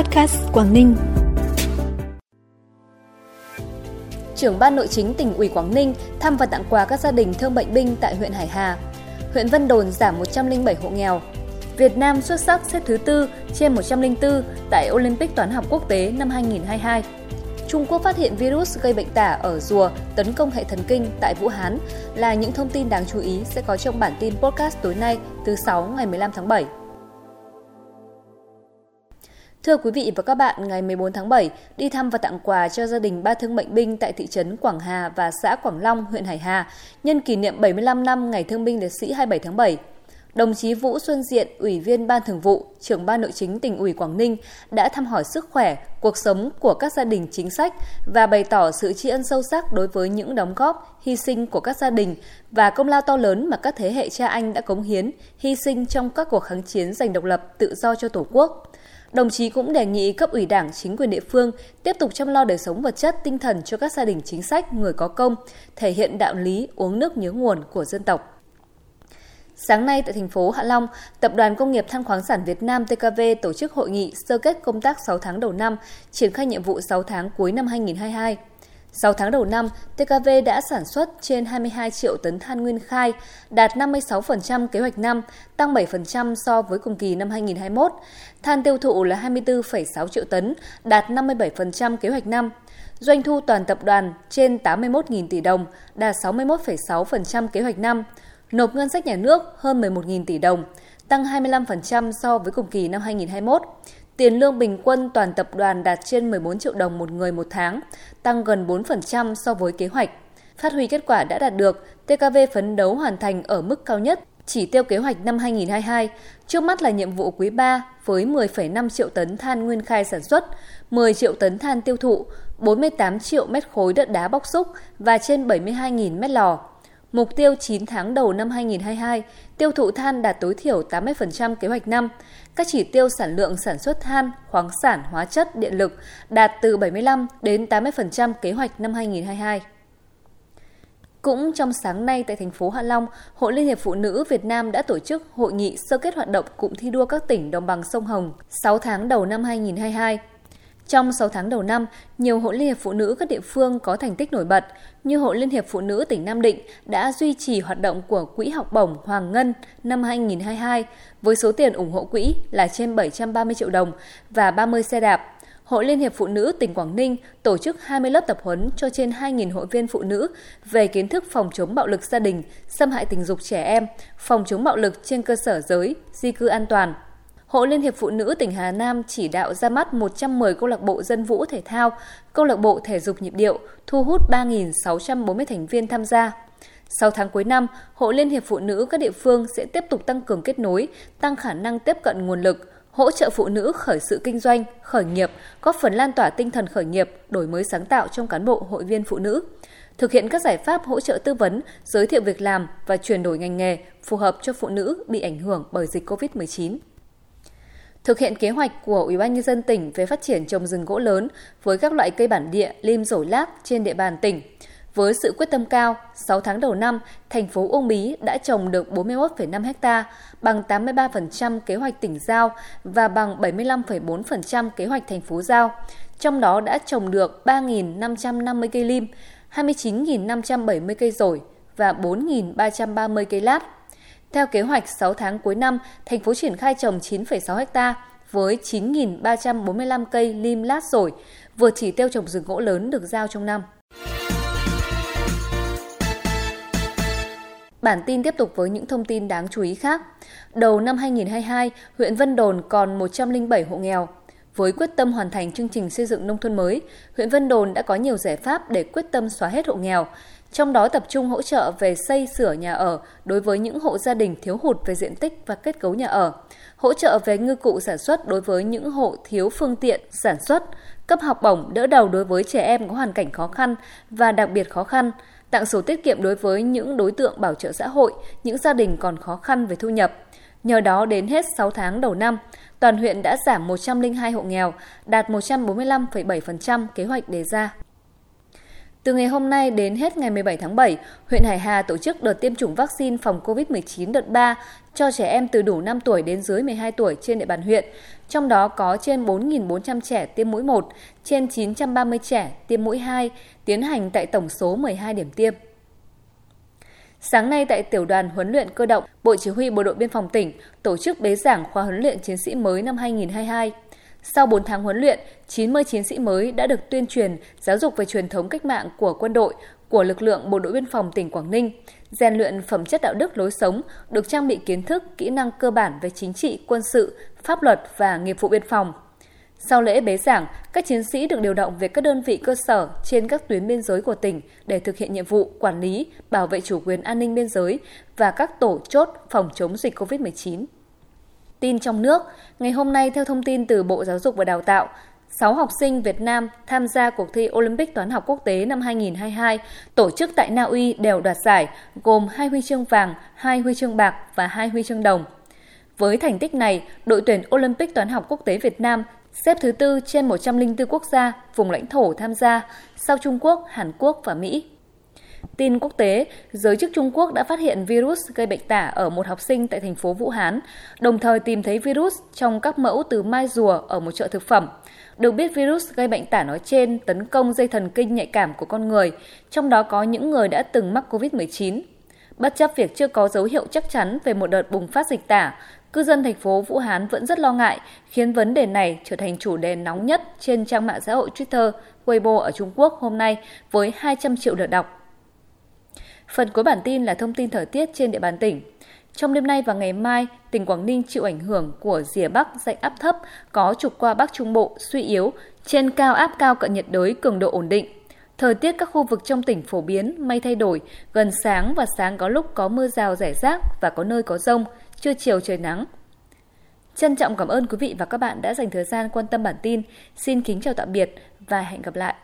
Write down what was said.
Podcast Quảng Ninh. Trưởng ban nội chính tỉnh ủy Quảng Ninh thăm và tặng quà các gia đình thương bệnh binh tại huyện Hải Hà. Huyện Vân Đồn giảm 107 hộ nghèo. Việt Nam xuất sắc xếp thứ tư trên 104 tại Olympic toán học quốc tế năm 2022. Trung Quốc phát hiện virus gây bệnh tả ở rùa, tấn công hệ thần kinh tại Vũ Hán là những thông tin đáng chú ý sẽ có trong bản tin podcast tối nay thứ 6 ngày 15 tháng 7. Thưa quý vị và các bạn, ngày 14 tháng 7, đi thăm và tặng quà cho gia đình ba thương bệnh binh tại thị trấn Quảng Hà và xã Quảng Long, huyện Hải Hà, nhân kỷ niệm 75 năm Ngày Thương binh Liệt sĩ 27 tháng 7. Đồng chí Vũ Xuân Diện, Ủy viên Ban Thường vụ, trưởng Ban Nội chính tỉnh ủy Quảng Ninh đã thăm hỏi sức khỏe, cuộc sống của các gia đình chính sách và bày tỏ sự tri ân sâu sắc đối với những đóng góp, hy sinh của các gia đình và công lao to lớn mà các thế hệ cha anh đã cống hiến, hy sinh trong các cuộc kháng chiến giành độc lập tự do cho Tổ quốc. Đồng chí cũng đề nghị cấp ủy đảng, chính quyền địa phương tiếp tục chăm lo đời sống vật chất, tinh thần cho các gia đình chính sách, người có công, thể hiện đạo lý uống nước nhớ nguồn của dân tộc. Sáng nay tại thành phố Hạ Long, Tập đoàn Công nghiệp Than khoáng sản Việt Nam TKV tổ chức hội nghị sơ kết công tác 6 tháng đầu năm, triển khai nhiệm vụ 6 tháng cuối năm 2022. 6 tháng đầu năm, TKV đã sản xuất trên 22 triệu tấn than nguyên khai, đạt 56% kế hoạch năm, tăng 7% so với cùng kỳ năm 2021. Than tiêu thụ là 24,6 triệu tấn, đạt 57% kế hoạch năm. Doanh thu toàn tập đoàn trên 81.000 tỷ đồng, đạt 61,6% kế hoạch năm. Nộp ngân sách nhà nước hơn 11.000 tỷ đồng, tăng 25% so với cùng kỳ năm 2021. Tiền lương bình quân toàn tập đoàn đạt trên 14 triệu đồng một người một tháng, tăng gần 4% so với kế hoạch. Phát huy kết quả đã đạt được, TKV phấn đấu hoàn thành ở mức cao nhất chỉ tiêu kế hoạch năm 2022. Trước mắt là nhiệm vụ quý 3 với 10,5 triệu tấn than nguyên khai sản xuất, 10 triệu tấn than tiêu thụ, 48 triệu mét khối đất đá bóc xúc và trên 72.000 mét lò. Mục tiêu 9 tháng đầu năm 2022, tiêu thụ than đạt tối thiểu 80% kế hoạch năm. Các chỉ tiêu sản lượng sản xuất than, khoáng sản, hóa chất, điện lực đạt từ 75 đến 80% kế hoạch năm 2022. Cũng trong sáng nay tại thành phố Hạ Long, Hội Liên hiệp Phụ nữ Việt Nam đã tổ chức hội nghị sơ kết hoạt động cụm thi đua các tỉnh đồng bằng sông Hồng 6 tháng đầu năm 2022. Trong 6 tháng đầu năm, nhiều hội Liên hiệp Phụ nữ các địa phương có thành tích nổi bật, như Hội Liên hiệp Phụ nữ tỉnh Nam Định đã duy trì hoạt động của Quỹ học bổng Hoàng Ngân năm 2022 với số tiền ủng hộ quỹ là trên 730 triệu đồng và 30 xe đạp. Hội Liên hiệp Phụ nữ tỉnh Quảng Ninh tổ chức 20 lớp tập huấn cho trên 2.000 hội viên phụ nữ về kiến thức phòng chống bạo lực gia đình, xâm hại tình dục trẻ em, phòng chống bạo lực trên cơ sở giới, di cư an toàn, Hội Liên hiệp Phụ nữ tỉnh Hà Nam chỉ đạo ra mắt 110 câu lạc bộ dân vũ thể thao, câu lạc bộ thể dục nhịp điệu, thu hút 3.640 thành viên tham gia. Sau tháng cuối năm, Hội Liên hiệp Phụ nữ các địa phương sẽ tiếp tục tăng cường kết nối, tăng khả năng tiếp cận nguồn lực, hỗ trợ phụ nữ khởi sự kinh doanh, khởi nghiệp, góp phần lan tỏa tinh thần khởi nghiệp, đổi mới sáng tạo trong cán bộ hội viên phụ nữ thực hiện các giải pháp hỗ trợ tư vấn, giới thiệu việc làm và chuyển đổi ngành nghề phù hợp cho phụ nữ bị ảnh hưởng bởi dịch COVID-19 thực hiện kế hoạch của Ủy ban nhân dân tỉnh về phát triển trồng rừng gỗ lớn với các loại cây bản địa lim rổi lác trên địa bàn tỉnh. Với sự quyết tâm cao, 6 tháng đầu năm, thành phố Uông Bí đã trồng được 41,5 ha, bằng 83% kế hoạch tỉnh giao và bằng 75,4% kế hoạch thành phố giao. Trong đó đã trồng được 3.550 cây lim, 29.570 cây rổi và 4.330 cây lát. Theo kế hoạch 6 tháng cuối năm, thành phố triển khai trồng 9,6 ha với 9.345 cây lim lát rồi, vượt chỉ tiêu trồng rừng gỗ lớn được giao trong năm. Bản tin tiếp tục với những thông tin đáng chú ý khác. Đầu năm 2022, huyện Vân Đồn còn 107 hộ nghèo. Với quyết tâm hoàn thành chương trình xây dựng nông thôn mới, huyện Vân Đồn đã có nhiều giải pháp để quyết tâm xóa hết hộ nghèo trong đó tập trung hỗ trợ về xây sửa nhà ở đối với những hộ gia đình thiếu hụt về diện tích và kết cấu nhà ở, hỗ trợ về ngư cụ sản xuất đối với những hộ thiếu phương tiện sản xuất, cấp học bổng đỡ đầu đối với trẻ em có hoàn cảnh khó khăn và đặc biệt khó khăn, tặng sổ tiết kiệm đối với những đối tượng bảo trợ xã hội, những gia đình còn khó khăn về thu nhập. Nhờ đó đến hết 6 tháng đầu năm, toàn huyện đã giảm 102 hộ nghèo, đạt 145,7% kế hoạch đề ra. Từ ngày hôm nay đến hết ngày 17 tháng 7, huyện Hải Hà tổ chức đợt tiêm chủng vaccine phòng COVID-19 đợt 3 cho trẻ em từ đủ 5 tuổi đến dưới 12 tuổi trên địa bàn huyện. Trong đó có trên 4.400 trẻ tiêm mũi 1, trên 930 trẻ tiêm mũi 2, tiến hành tại tổng số 12 điểm tiêm. Sáng nay tại Tiểu đoàn huấn luyện cơ động, Bộ Chỉ huy Bộ đội Biên phòng tỉnh tổ chức bế giảng khóa huấn luyện chiến sĩ mới năm 2022. Sau 4 tháng huấn luyện, 90 chiến sĩ mới đã được tuyên truyền, giáo dục về truyền thống cách mạng của quân đội, của lực lượng Bộ đội Biên phòng tỉnh Quảng Ninh, rèn luyện phẩm chất đạo đức lối sống, được trang bị kiến thức, kỹ năng cơ bản về chính trị, quân sự, pháp luật và nghiệp vụ biên phòng. Sau lễ bế giảng, các chiến sĩ được điều động về các đơn vị cơ sở trên các tuyến biên giới của tỉnh để thực hiện nhiệm vụ quản lý, bảo vệ chủ quyền an ninh biên giới và các tổ chốt phòng chống dịch COVID-19. Tin trong nước, ngày hôm nay theo thông tin từ Bộ Giáo dục và Đào tạo, 6 học sinh Việt Nam tham gia cuộc thi Olympic toán học quốc tế năm 2022 tổ chức tại Na Uy đều đoạt giải, gồm 2 huy chương vàng, 2 huy chương bạc và 2 huy chương đồng. Với thành tích này, đội tuyển Olympic toán học quốc tế Việt Nam xếp thứ tư trên 104 quốc gia, vùng lãnh thổ tham gia, sau Trung Quốc, Hàn Quốc và Mỹ. Tin quốc tế, giới chức Trung Quốc đã phát hiện virus gây bệnh tả ở một học sinh tại thành phố Vũ Hán, đồng thời tìm thấy virus trong các mẫu từ mai rùa ở một chợ thực phẩm. Được biết virus gây bệnh tả nói trên tấn công dây thần kinh nhạy cảm của con người, trong đó có những người đã từng mắc COVID-19. Bất chấp việc chưa có dấu hiệu chắc chắn về một đợt bùng phát dịch tả, cư dân thành phố Vũ Hán vẫn rất lo ngại, khiến vấn đề này trở thành chủ đề nóng nhất trên trang mạng xã hội Twitter, Weibo ở Trung Quốc hôm nay với 200 triệu lượt đọc. Phần cuối bản tin là thông tin thời tiết trên địa bàn tỉnh. Trong đêm nay và ngày mai, tỉnh Quảng Ninh chịu ảnh hưởng của rìa Bắc dạnh áp thấp có trục qua Bắc Trung Bộ suy yếu, trên cao áp cao cận nhiệt đới cường độ ổn định. Thời tiết các khu vực trong tỉnh phổ biến, mây thay đổi, gần sáng và sáng có lúc có mưa rào rải rác và có nơi có rông, trưa chiều trời nắng. Trân trọng cảm ơn quý vị và các bạn đã dành thời gian quan tâm bản tin. Xin kính chào tạm biệt và hẹn gặp lại.